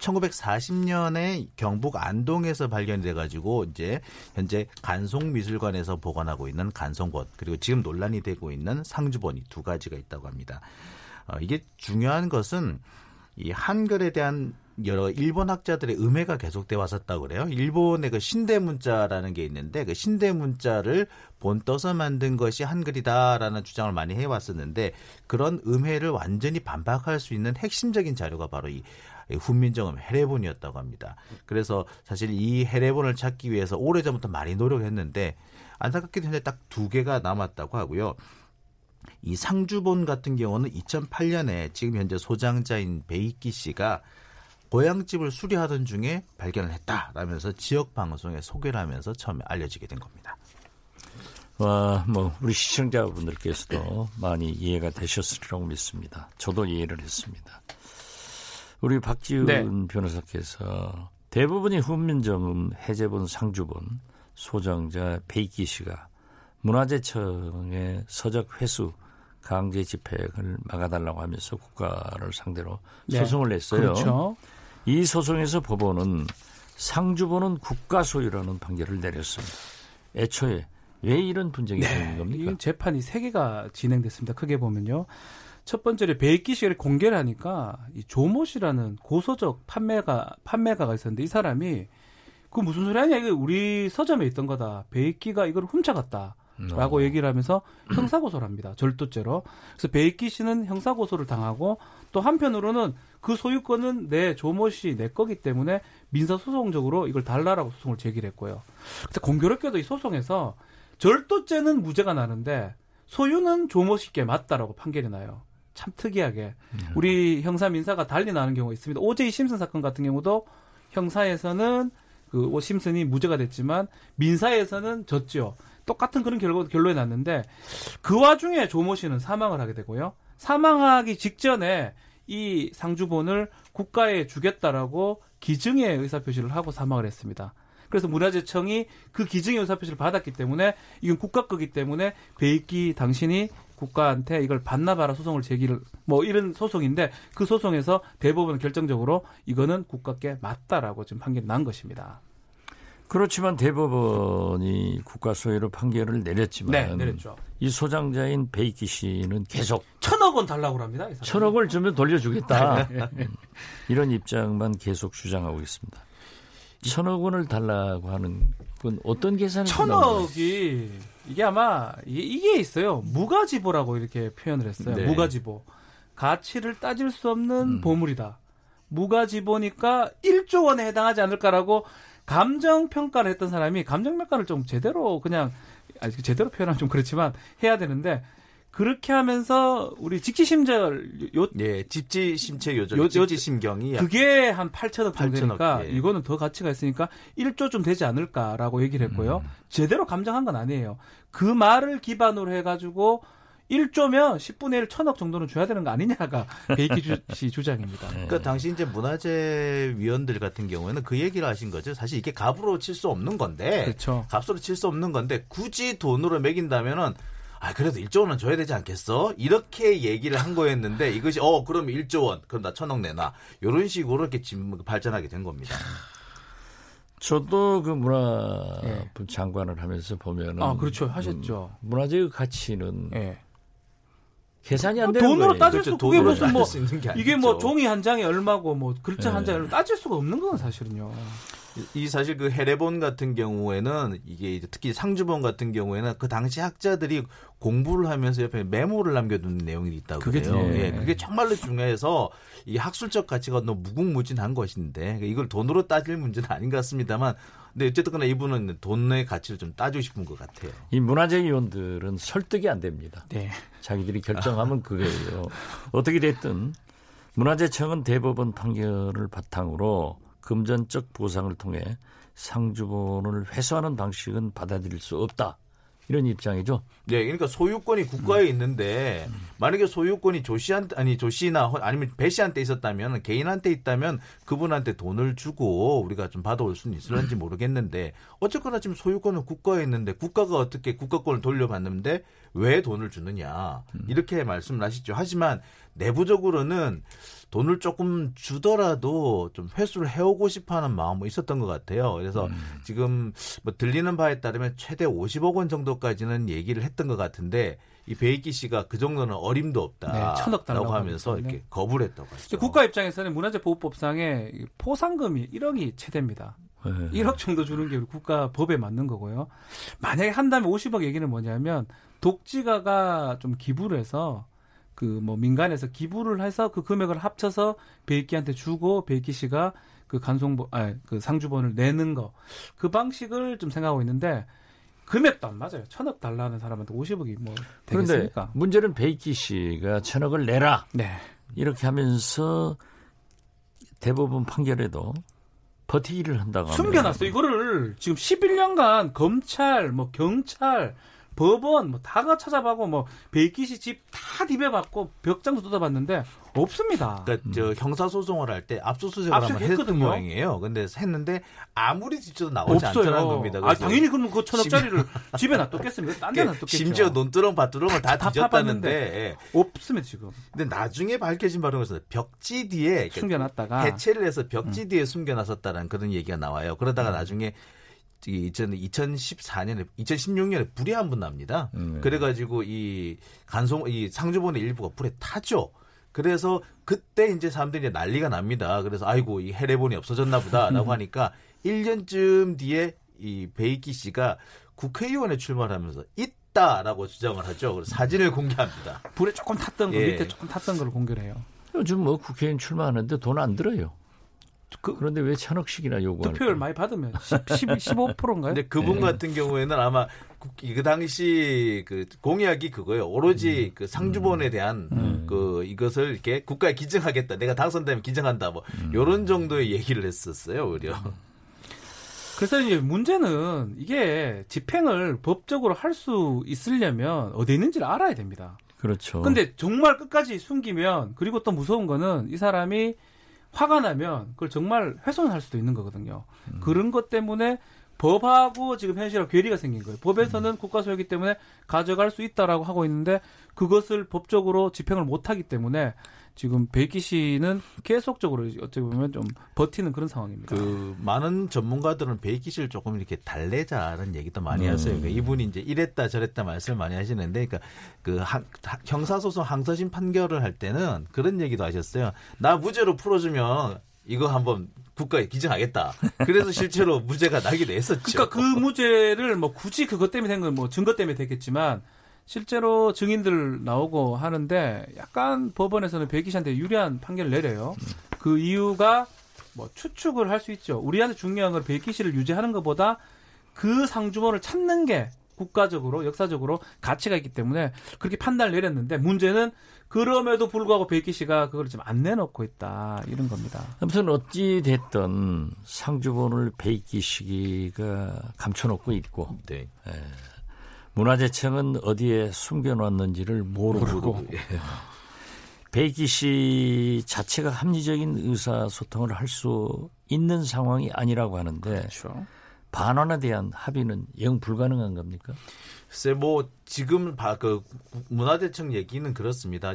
1940년에 경북 안동에서 발견돼 가지고 이제 현재 간송미술관에서 보관하고 있는 간송본 그리고 지금 논란이 되고 있는 상주본이 두 가지가 있다고 합니다. 어, 이게 중요한 것은 이 한글에 대한 여러 일본 학자들의 음해가 계속돼 왔었다고 그래요. 일본의 그 신대 문자라는 게 있는데 그 신대 문자를 본떠서 만든 것이 한글이다라는 주장을 많이 해왔었는데 그런 음해를 완전히 반박할 수 있는 핵심적인 자료가 바로 이 훈민정음 해례본이었다고 합니다. 그래서 사실 이 해례본을 찾기 위해서 오래전부터 많이 노력했는데 안타깝게도 현재 딱 두 개가 남았다고 하고요. 이 상주본 같은 경우는 2008년에 지금 현재 소장자인 베이키 씨가 고향집을 수리하던 중에 발견을 했다라면서 지역 방송에 소개를 하면서 처음에 알려지게 된 겁니다. 와, 뭐 우리 시청자분들께서도 많이 이해가 되셨으리라고 믿습니다. 저도 이해를 했습니다. 우리 박지훈 네. 변호사께서 대부분이 훈민정음, 해제본, 상주본, 소장자 베이키 씨가 문화재청의 서적 회수 강제 집행을 막아달라고 하면서 국가를 상대로 네. 소송을 냈어요. 그렇죠. 이 소송에서 법원은 상주본은 국가 소유라는 판결을 내렸습니다. 애초에 왜 이런 분쟁이 네, 생긴 겁니까? 재판이 세 개가 진행됐습니다. 크게 보면요. 첫 번째로 배익기 씨를 공개를 하니까 이 조모 씨라는 고서적 판매가 판매가가 있었는데 이 사람이 그 무슨 소리 하냐 이거 우리 서점에 있던 거다. 배익기가 이걸 훔쳐갔다. 라고 어. 얘기를 하면서 형사고소를 합니다. 절도죄로. 그래서 배익기 씨는 형사고소를 당하고 또 한편으로는 그 소유권은 내 조모 씨 내 거기 때문에 민사소송적으로 이걸 달라라고 소송을 제기를 했고요. 그래서 공교롭게도 이 소송에서 절도죄는 무죄가 나는데 소유는 조모 씨께 맞다라고 판결이 나요. 참 특이하게 음. 우리 형사 민사가 달리 나는 경우가 있습니다. 오제이 심슨 사건 같은 경우도 형사에서는 그오 심슨이 무죄가 됐지만 민사에서는 졌죠. 똑같은 그런 결과, 결론이 났는데 그 와중에 조모 씨는 사망을 하게 되고요. 사망하기 직전에 이 상주본을 국가에 주겠다라고 기증의 의사표시를 하고 사망을 했습니다. 그래서 문화재청이 그 기증의 의사표시를 받았기 때문에 이건 국가 거기 때문에 베이키 당신이 국가한테 이걸 반납하라 소송을 제기를 뭐 이런 소송인데 그 소송에서 대법원 결정적으로 이거는 국가께 맞다라고 지금 판결이 난 것입니다. 그렇지만 대법원이 국가 소유로 판결을 내렸지만 네, 내렸죠. 이 소장자인 베이키 씨는 계속 천억 원 달라고 합니다. 천억을 주면 돌려주겠다. 음, 이런 입장만 계속 주장하고 있습니다. 천억 원을 달라고 하는 건 어떤 계산이 천억이 이게 아마 이게 있어요. 무가지보라고 이렇게 표현을 했어요. 네. 무가지보. 가치를 따질 수 없는 음. 보물이다. 무가지보니까 1조 원에 해당하지 않을까라고 감정 평가를 했던 사람이 감정 평가를 좀 제대로 그냥 아니 제대로 표현하면 좀 그렇지만 해야 되는데 그렇게 하면서 우리 직지심절 요 예, 집지심체 요절 집지심경이 그게 한 8천억 정도 되니까 예. 이거는 더 가치가 있으니까 1조 좀 되지 않을까라고 얘기를 했고요. 음. 제대로 감정한 건 아니에요. 그 말을 기반으로 해 가지고 1조면 10분의 1 천억 정도는 줘야 되는 거 아니냐가 베이키 씨 주장입니다. 그러니까 당시 이제 문화재 위원들 같은 경우에는 그 얘기를 하신 거죠. 사실 이게 값으로 칠 수 없는 건데, 그렇죠. 값으로 칠 수 없는 건데 굳이 돈으로 매긴다면은 아 그래도 1조 원은 줘야 되지 않겠어? 이렇게 얘기를 한 거였는데 이것이 어 그럼 1조 원 그럼 나 천억 내놔 이런 식으로 이렇게 발전하게 된 겁니다. 저도 그 문화 예. 장관을 하면서 보면은 아 그렇죠 하셨죠. 음, 문화재의 가치는 예. 계산이 안 되는 돈으로 거예요. 따질 수 그게 무슨 뭐 이게 뭐 종이 한 장에 얼마고 뭐 글자 네. 한 장에 따질 수가 없는 건 사실은요. 이 사실 그 해례본 같은 경우에는 이게 특히 상주본 같은 경우에는 그 당시 학자들이 공부를 하면서 옆에 메모를 남겨둔 내용이 있다고 그게 그래요. 예, 그게 정말로 중요해서 이 학술적 가치가 너무 무궁무진한 것인데 이걸 돈으로 따질 문제는 아닌 것 같습니다만 근데 어쨌든 이분은 돈의 가치를 좀 따지고 싶은 것 같아요. 이 문화재 위원들은 설득이 안 됩니다. 네. 자기들이 결정하면 그거예요. 어떻게 됐든 문화재청은 대법원 판결을 바탕으로 금전적 보상을 통해 상주본을 회수하는 방식은 받아들일 수 없다. 이런 입장이죠. 네, 그러니까 소유권이 국가에 음. 있는데 만약에 소유권이 조 씨한테 아니 조 씨나 아니면 배 씨한테 있었다면 개인한테 있다면 그분한테 돈을 주고 우리가 좀 받아올 수는 있을런지 모르겠는데 어쨌거나 지금 소유권은 국가에 있는데 국가가 어떻게 국가권을 돌려받는데 왜 돈을 주느냐 음. 이렇게 말씀을 하시죠. 하지만 내부적으로는 돈을 조금 주더라도 좀 회수를 해오고 싶어하는 마음이 있었던 것 같아요. 그래서 음. 지금 뭐 들리는 바에 따르면 최대 50억 원 정도까지는 얘기를 했던 것 같은데 이 베이키 씨가 그 정도는 어림도 없다. 네, 천억 달라고 하면서 네. 이렇게 거부를 했다고 하죠. 국가 입장에서는 문화재 보호법상에 포상금이 1억이 최대입니다. 네. 1억 정도 주는 게 우리 국가 법에 맞는 거고요. 만약에 한다면 50억 얘기는 뭐냐면 독지가가 좀 기부를 해서 그 뭐 민간에서 기부를 해서 그 금액을 합쳐서 배익기한테 주고 배익기 씨가 그 간송본 아그 상주본을 내는 거 그 방식을 좀 생각하고 있는데 금액도 안 맞아요. 천억 달라는 사람한테 50억이 뭐 되겠습니까? 문제는 배익기 씨가 천억을 내라. 네. 이렇게 하면서 대법원 판결에도 버티기를 한다고 숨겨놨어. 이거를 지금 11년간 검찰, 뭐 경찰, 법원 뭐 다가 찾아봐고 뭐 베이키시 집 다 디벼봤고 벽장도 뜯어봤는데 없습니다. 그러니까 음. 저 형사 소송을 할 때 압수수색을 한번 했던 모양이에요. 근데 했는데 아무리 뒤져도 나오지 없어요. 않더라는 겁니다. 아 당연히 그러면 그 천억짜리를 집에 놔뒀겠습니까? 딴데 놔뒀겠죠. 심지어 논두렁 밭두렁을 다, 다 뒤졌다는데 예. 없으면 지금. 근데 나중에 밝혀진 바로 그래서 벽지 뒤에 숨겨놨다가 해체를 해서 벽지 음. 뒤에 숨겨놨었다는 그런 얘기가 나와요. 그러다가 음. 나중에 2014년에 2016년에 불이 한 번 납니다. 음. 그래가지고 이 간송 이 상주본의 일부가 불에 타죠. 그래서 그때 이제 사람들이 난리가 납니다. 그래서 아이고 이 해례본이 없어졌나 보다라고 하니까 1년쯤 뒤에 이 베이키 씨가 국회의원에 출마하면서 있다라고 주장을 하죠. 그래서 사진을 공개합니다. 불에 조금 탔던 거 예. 밑에 조금 탔던 걸 공개를 해요. 요즘 뭐 국회의원 출마하는데 돈 안 들어요. 그, 런데 왜 천억씩이나 요구하는 득표율 많이 받으면 10, 15%인가요? 근데 그분 네. 같은 경우에는 아마 그 당시 그 공약이 그거예요. 오로지 음. 그 상주본에 대한 음. 그 이것을 이렇게 국가에 기증하겠다. 내가 당선되면 기증한다. 뭐 음. 요런 정도의 얘기를 했었어요, 오히려. 그래서 이제 문제는 이게 집행을 법적으로 할 수 있으려면 어디 있는지를 알아야 됩니다. 그렇죠. 근데 정말 끝까지 숨기면 그리고 또 무서운 거는 이 사람이 화가 나면 그걸 정말 훼손할 수도 있는 거거든요. 음. 그런 것 때문에 법하고 지금 현실하고 괴리가 생긴 거예요. 법에서는 음. 국가 소유기 때문에 가져갈 수 있다라고 하고 있는데 그것을 법적으로 집행을 못 하기 때문에 지금 베이키 씨는 계속적으로 어떻게 보면 좀 버티는 그런 상황입니다. 그 많은 전문가들은 베이키 씨를 조금 이렇게 달래자는 얘기도 많이 음. 하세요. 그러니까 이분이 이제 이랬다 저랬다 말씀을 많이 하시는데, 그러니까 그 한, 형사소송 항소심 판결을 할 때는 그런 얘기도 하셨어요. 나 무죄로 풀어주면 이거 한번 국가에 기증하겠다. 그래서 실제로 무죄가 나기도 했었죠. 그러니까 그 무죄를 뭐 굳이 그것 때문에 된 건 뭐 증거 때문에 됐겠지만 실제로 증인들 나오고 하는데 약간 법원에서는 백기 씨한테 유리한 판결을 내려요. 그 이유가 뭐 추측을 할 수 있죠. 우리한테 중요한 건 백기 씨를 유지하는 것보다 그 상주본을 찾는 게 국가적으로 역사적으로 가치가 있기 때문에 그렇게 판단을 내렸는데 문제는 그럼에도 불구하고 백기 씨가 그걸 지금 안 내놓고 있다 이런 겁니다. 아무튼 어찌 됐든 상주본을 백기 씨가 감춰놓고 있고 네. 예. 문화재청은 어디에 숨겨놨는지를 모르고 예. 베이키 씨 자체가 합리적인 의사소통을 할 수 있는 상황이 아니라고 하는데 그렇죠. 반환에 대한 합의는 영 불가능한 겁니까? 글쎄 뭐 지금 그 문화재청 얘기는 그렇습니다.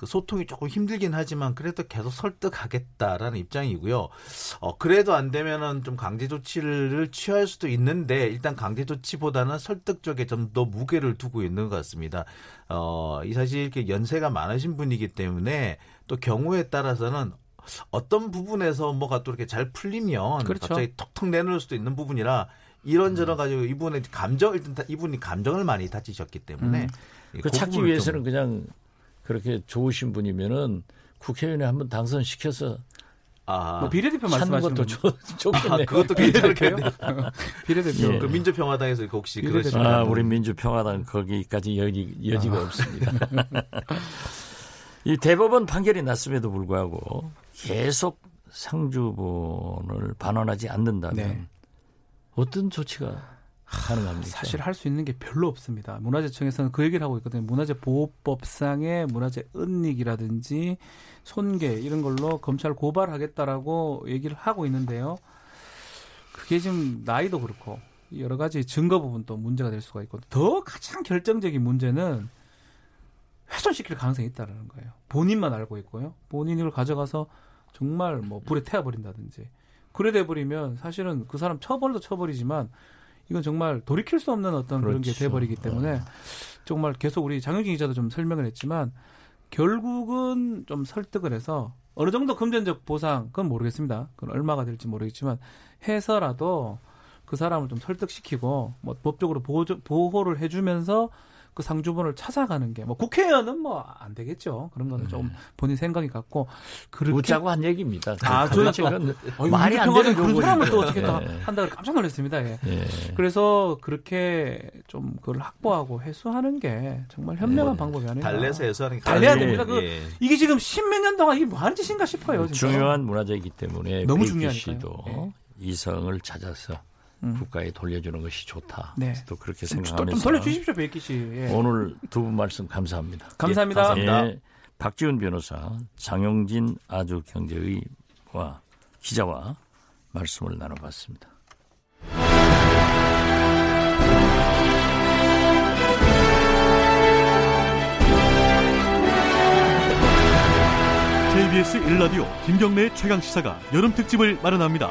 그 소통이 조금 힘들긴 하지만 그래도 계속 설득하겠다라는 입장이고요. 어, 그래도 안 되면은 좀 강제 조치를 취할 수도 있는데 일단 강제 조치보다는 설득 쪽에 좀 더 무게를 두고 있는 것 같습니다. 어, 이 사실 이렇게 연세가 많으신 분이기 때문에 또 경우에 따라서는 어떤 부분에서 뭐가 또 이렇게 잘 풀리면 그렇죠. 갑자기 톡톡 내놓을 수도 있는 부분이라 이런저런 음. 가지고 이분의 감정 일단 이분이 감정을 많이 다치셨기 때문에 음. 그 찾기 위해서는 그냥 그렇게 좋으신 분이면은 국회의원에 한번 당선시켜서 아, 뭐 비례대표 말씀하시는 것도 좋, 좋겠네요. 아, 그것도 괜찮겠네요. 비례대표. 예. 그 민주평화당에서 혹시 그러시면 아, 우리 민주평화당 거기까지 여지, 여지가 아. 없습니다. 이 대법원 판결이 났음에도 불구하고 계속 상주본을 반환하지 않는다면 네. 어떤 조치가 가능합니까? 사실 할 수 있는 게 별로 없습니다. 문화재청에서는 그 얘기를 하고 있거든요. 문화재 보호법상의 문화재 은닉이라든지 손괴 이런 걸로 검찰 고발하겠다라고 얘기를 하고 있는데요. 그게 지금 나이도 그렇고 여러 가지 증거 부분도 문제가 될 수가 있고 더 가장 결정적인 문제는 훼손시킬 가능성이 있다는 거예요. 본인만 알고 있고요. 본인이 걸 가져가서 정말 뭐 불에 태워버린다든지 그래 돼버리면 사실은 그 사람 처벌도 처벌이지만 이건 정말 돌이킬 수 없는 어떤 그렇죠. 그런 게 그렇죠. 돼버리기 때문에 네. 정말 계속 우리 장영진 기자도 좀 설명을 했지만 결국은 좀 설득을 해서 어느 정도 금전적 보상 그건 모르겠습니다. 그건 얼마가 될지 모르겠지만 해서라도 그 사람을 좀 설득시키고 뭐 법적으로 보호, 보호를 해주면서 그 상주분을 찾아가는 게 뭐 국회의원은 뭐 안 되겠죠. 그런 거는 네. 좀 본인 생각이 같고 그렇게 웃자고 한 얘기입니다. 아, 저는 어, 말이 안 되는 그런 사람을 또 어떻게 네. 한다 깜짝 놀랐습니다. 예. 네. 그래서 그렇게 좀 그걸 확보하고 해소하는 게 정말 현명한 네. 방법이 아닌가. 달래서 해소하는 게 달래야 됩니다. 그 예. 이게 지금 십몇 년 동안 이게 뭐 하는 짓인가 싶어요. 진짜. 중요한 문화재이기 때문에 너무 중요하니까요. 예. 이성을 찾아서 음. 국가에 돌려주는 것이 좋다. 네. 또 그렇게 생각하면서 좀 돌려주십시오, 백기 씨. 예. 오늘 두 분 말씀 감사합니다. 감사합니다. 예, 감사합니다. 예, 박지훈 변호사, 장영진 아주경제의와 기자와 말씀을 나눠봤습니다. KBS 1라디오 김경래 최강 시사가 여름 특집을 마련합니다.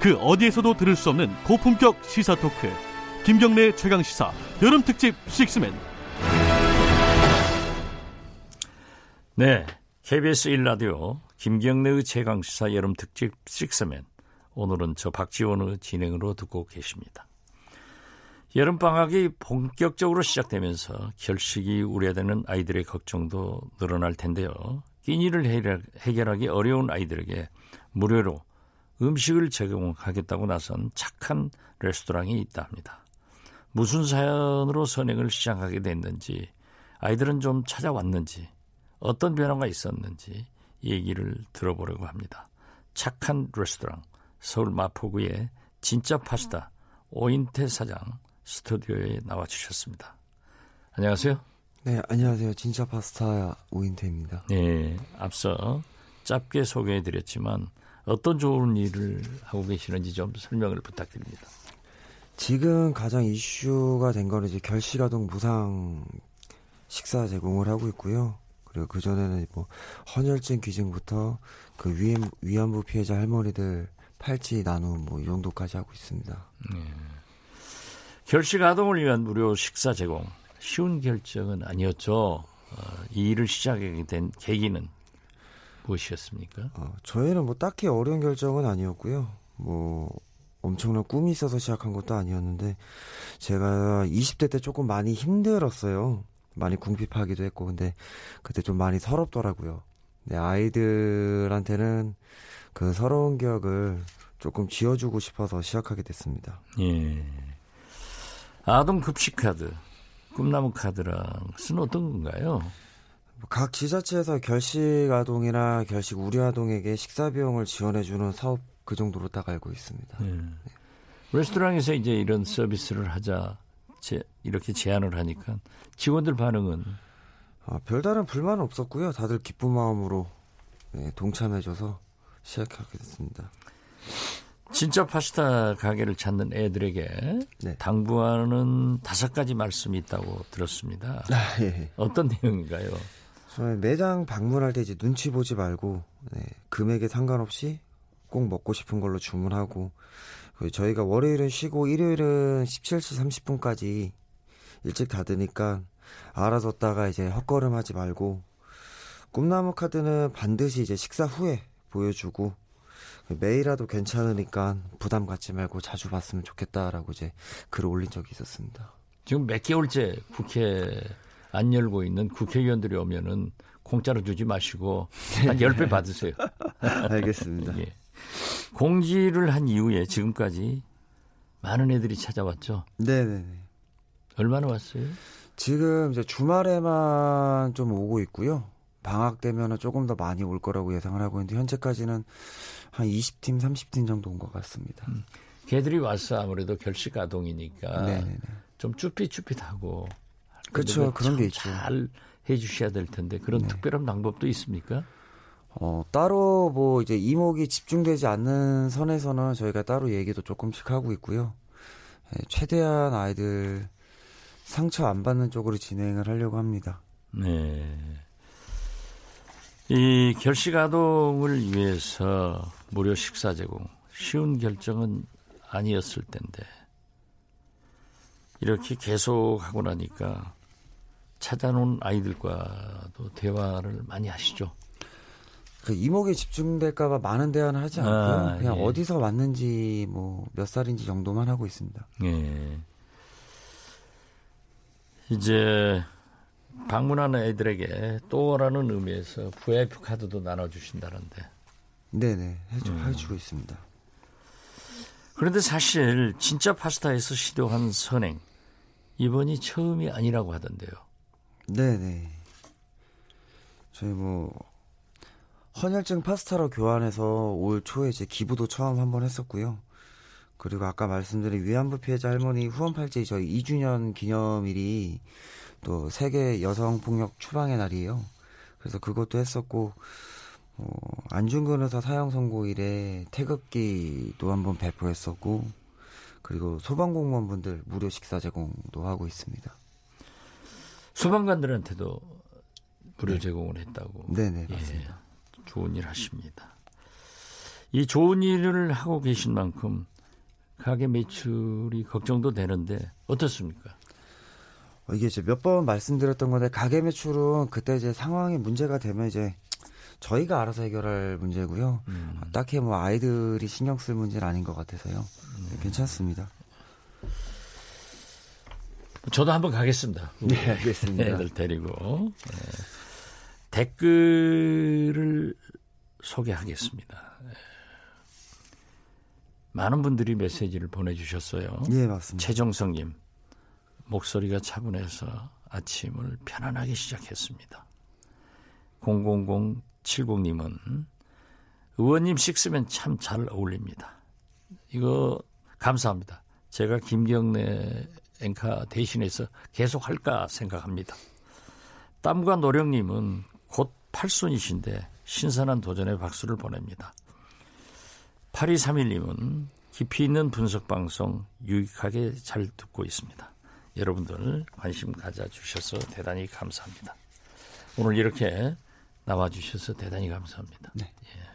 그 어디에서도 들을 수 없는 고품격 시사 토크 김경래 최강 시사 여름 특집 식스맨 네 KBS 1라디오 김경래의 최강 시사 여름 특집 식스맨 오늘은 저 박지원의 진행으로 듣고 계십니다. 여름 방학이 본격적으로 시작되면서 결식이 우려되는 아이들의 걱정도 늘어날 텐데요. 끼니를 해결하기 어려운 아이들에게 무료로 음식을 제공하겠다고 나선 착한 레스토랑이 있다 합니다. 무슨 사연으로 선행을 시작하게 됐는지, 아이들은 좀 찾아왔는지, 어떤 변화가 있었는지 얘기를 들어보려고 합니다. 착한 레스토랑, 서울 마포구의 진짜 파스타, 오인태 사장 스튜디오에 나와 주셨습니다. 안녕하세요. 네, 안녕하세요. 진짜 파스타 오인태입니다. 네, 앞서 짧게 소개해드렸지만 어떤 좋은 일을 하고 계시는지 좀 설명을 부탁드립니다. 지금 가장 이슈가 된 거는 이제 결식아동 무상 식사 제공을 하고 있고요. 그리고 그 전에는 뭐 헌혈증 기증부터 그 위안, 위안부 피해자 할머니들 팔찌 나눔 뭐 이 정도까지 하고 있습니다. 네. 결식 아동을 위한 무료 식사 제공 쉬운 결정은 아니었죠. 어, 이 일을 시작하게 된 계기는 무엇이었습니까? 어, 저희는 뭐 딱히 어려운 결정은 아니었고요. 뭐 엄청난 꿈이 있어서 시작한 것도 아니었는데 제가 20대 때 조금 많이 힘들었어요. 많이 궁핍하기도 했고 근데 그때 좀 많이 서럽더라고요. 네, 아이들한테는 그 서러운 기억을 조금 지어주고 싶어서 시작하게 됐습니다. 예. 아동 급식 카드, 꿈나무 카드랑 은 어떤 건가요? 각 지자체에서 결식 아동이나 결식 우려 아동에게 식사 비용을 지원해주는 사업 그 정도로 딱 알고 있습니다. 네. 네. 레스토랑에서 이제 이런 서비스를 하자 제, 이렇게 제안을 하니까 직원들 반응은 아, 별다른 불만 없었고요. 다들 기쁜 마음으로 네, 동참해줘서 시작하게 됐습니다. 진짜 파스타 가게를 찾는 애들에게 네. 당부하는 다섯 가지 말씀이 있다고 들었습니다. 아, 예. 어떤 내용인가요? 매장 방문할 때 이제 눈치 보지 말고 네, 금액에 상관없이 꼭 먹고 싶은 걸로 주문하고 저희가 월요일은 쉬고 일요일은 17시 30분까지 일찍 닫으니까 알아뒀다가 이제 헛걸음하지 말고 꿈나무 카드는 반드시 이제 식사 후에 보여주고 매일이라도 괜찮으니까 부담 갖지 말고 자주 봤으면 좋겠다라고 이제 글을 올린 적이 있었습니다. 지금 몇 개월째 국회 안 열고 있는 국회의원들이 오면은 공짜로 주지 마시고 한 10배 받으세요. 알겠습니다. 예. 공지를 한 이후에 지금까지 많은 애들이 찾아왔죠. 네네. 얼마나 왔어요? 지금 이제 주말에만 좀 오고 있고요. 방학 되면은 조금 더 많이 올 거라고 예상을 하고 있는데 현재까지는 한 20팀, 30팀 정도 온 것 같습니다. 음. 걔들이 와서 아무래도 결식 아동이니까 네네네. 좀 쭈삣쭈삣하고 그렇죠 그런 게 있죠. 잘 해주셔야 될 텐데 그런 네. 특별한 방법도 있습니까? 어, 따로 뭐 이제 이목이 집중되지 않는 선에서는 저희가 따로 얘기도 조금씩 하고 있고요. 예, 최대한 아이들 상처 안 받는 쪽으로 진행을 하려고 합니다. 네. 이 결식 아동을 위해서 무료 식사 제공 쉬운 결정은 아니었을 텐데 이렇게 계속 하고 나니까 찾아놓은 아이들과도 대화를 많이 하시죠. 그 이목에 집중될까봐 많은 대화는 하지 않고요. 아, 그냥 예. 어디서 왔는지 뭐 몇 살인지 정도만 하고 있습니다. 예. 이제 방문하는 애들에게 또라는 의미에서 VIP 카드도 나눠주신다는데. 네네 해주, 음. 해주고 있습니다. 그런데 사실 진짜 파스타에서 시도한 선행 이번이 처음이 아니라고 하던데요. 네네. 저희 뭐 헌혈증 파스타로 교환해서 올 초에 이제 기부도 처음 한번 했었고요. 그리고 아까 말씀드린 위안부 피해자 할머니 후원 팔찌 저희 2주년 기념일이 또 세계 여성 폭력 추방의 날이에요. 그래서 그것도 했었고 어, 안중근 의사 사형 선고일에 태극기도 한번 배포했었고 그리고 소방공무원분들 무료 식사 제공도 하고 있습니다. 소방관들한테도 무료 네. 제공을 했다고. 네네 예, 맞습니다. 좋은 일 하십니다. 이 좋은 일을 하고 계신 만큼 가게 매출이 걱정도 되는데 어떻습니까? 어, 이게 이제 몇 번 말씀드렸던 건데 가게 매출은 그때 이제 상황이 문제가 되면 이제 저희가 알아서 해결할 문제고요. 음. 딱히 뭐 아이들이 신경 쓸 문제는 아닌 것 같아서요. 음. 괜찮습니다. 저도 한번 가겠습니다. 네, 알겠습니다. 애들 데리고 네. 댓글을 소개하겠습니다. 네. 많은 분들이 메시지를 보내주셨어요. 예, 맞습니다. 최정성님 목소리가 차분해서 아침을 편안하게 시작했습니다. 00070님은 의원님 식스면 참 잘 어울립니다. 이거 감사합니다. 제가 김경래 앵카 대신해서 계속 할까 생각합니다. 땀과 노력님은 곧 팔순이신데 신선한 도전에 박수를 보냅니다. 8231님은 깊이 있는 분석 방송 유익하게 잘 듣고 있습니다. 여러분들 관심 가져주셔서 대단히 감사합니다. 오늘 이렇게 나와주셔서 대단히 감사합니다. 네. 예.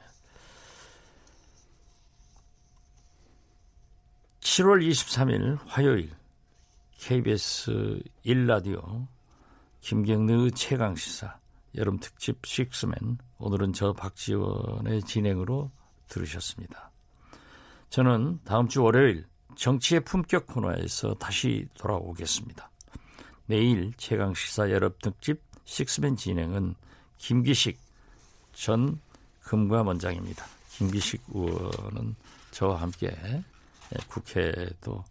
7월 23일 화요일 KBS 1라디오 김경래의 최강시사 여름 특집 식스맨 오늘은 저 박지원의 진행으로 들으셨습니다. 저는 다음 주 월요일 정치의 품격 코너에서 다시 돌아오겠습니다. 내일 최강시사 여름 특집 식스맨 진행은 김기식 전 금감원장입니다. 김기식 의원은 저와 함께 국회도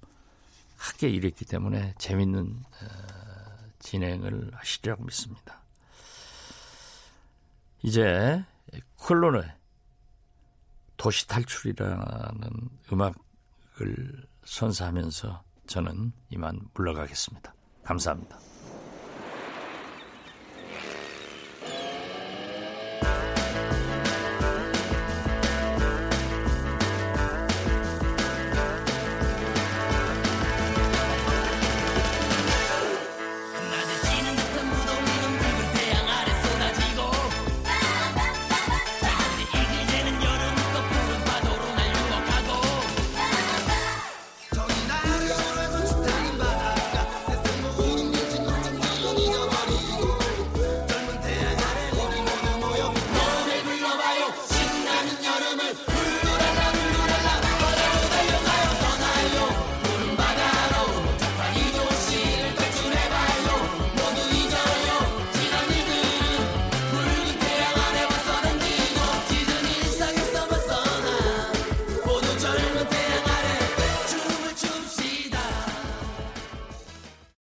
함께 일했기 때문에 재밌는 어, 진행을 하시리라고 믿습니다. 이제 콜론의 도시 탈출이라는 음악을 선사하면서 저는 이만 물러가겠습니다. 감사합니다.